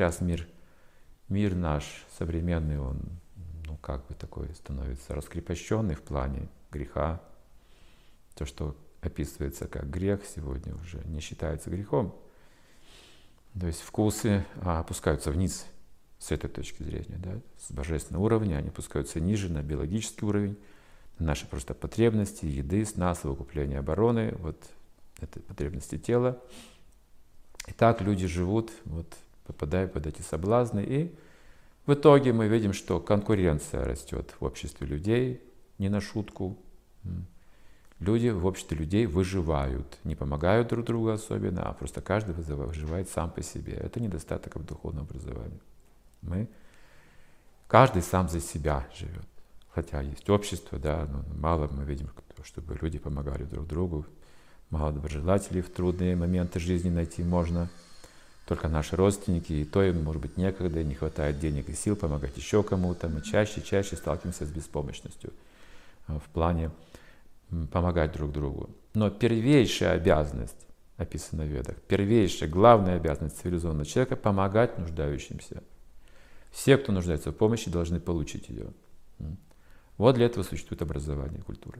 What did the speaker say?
Сейчас мир, мир наш современный, он ну, как бы такой становится раскрепощенный в плане греха. То, что описывается как грех сегодня уже не считается грехом. То есть вкусы а, опускаются вниз с этой точки зрения, да, с божественного уровня, они опускаются ниже на биологический уровень, на наши просто потребности, еды, сна, совокупления обороны, вот это потребности тела. И так люди живут, вот, попадая под эти соблазны, и в итоге мы видим, что конкуренция растет в обществе людей, не на шутку. Люди в обществе людей выживают, не помогают друг другу особенно, а просто каждый выживает сам по себе. Это недостаток в духовном образовании. Мы, каждый сам за себя живет. Хотя есть общество, да, но мало мы видим, чтобы люди помогали друг другу. Мало доброжелателей в трудные моменты жизни найти можно. Только наши родственники, и то им, может быть, некогда, не хватает денег и сил помогать еще кому-то. Мы чаще и чаще сталкиваемся с беспомощностью э, в плане помогать друг другу. Но первейшая обязанность, описана в Ведах, первейшая, главная обязанность цивилизованного человека – помогать нуждающимся. Все, кто нуждается в помощи, должны получить ее. Вот для этого существует образование культура.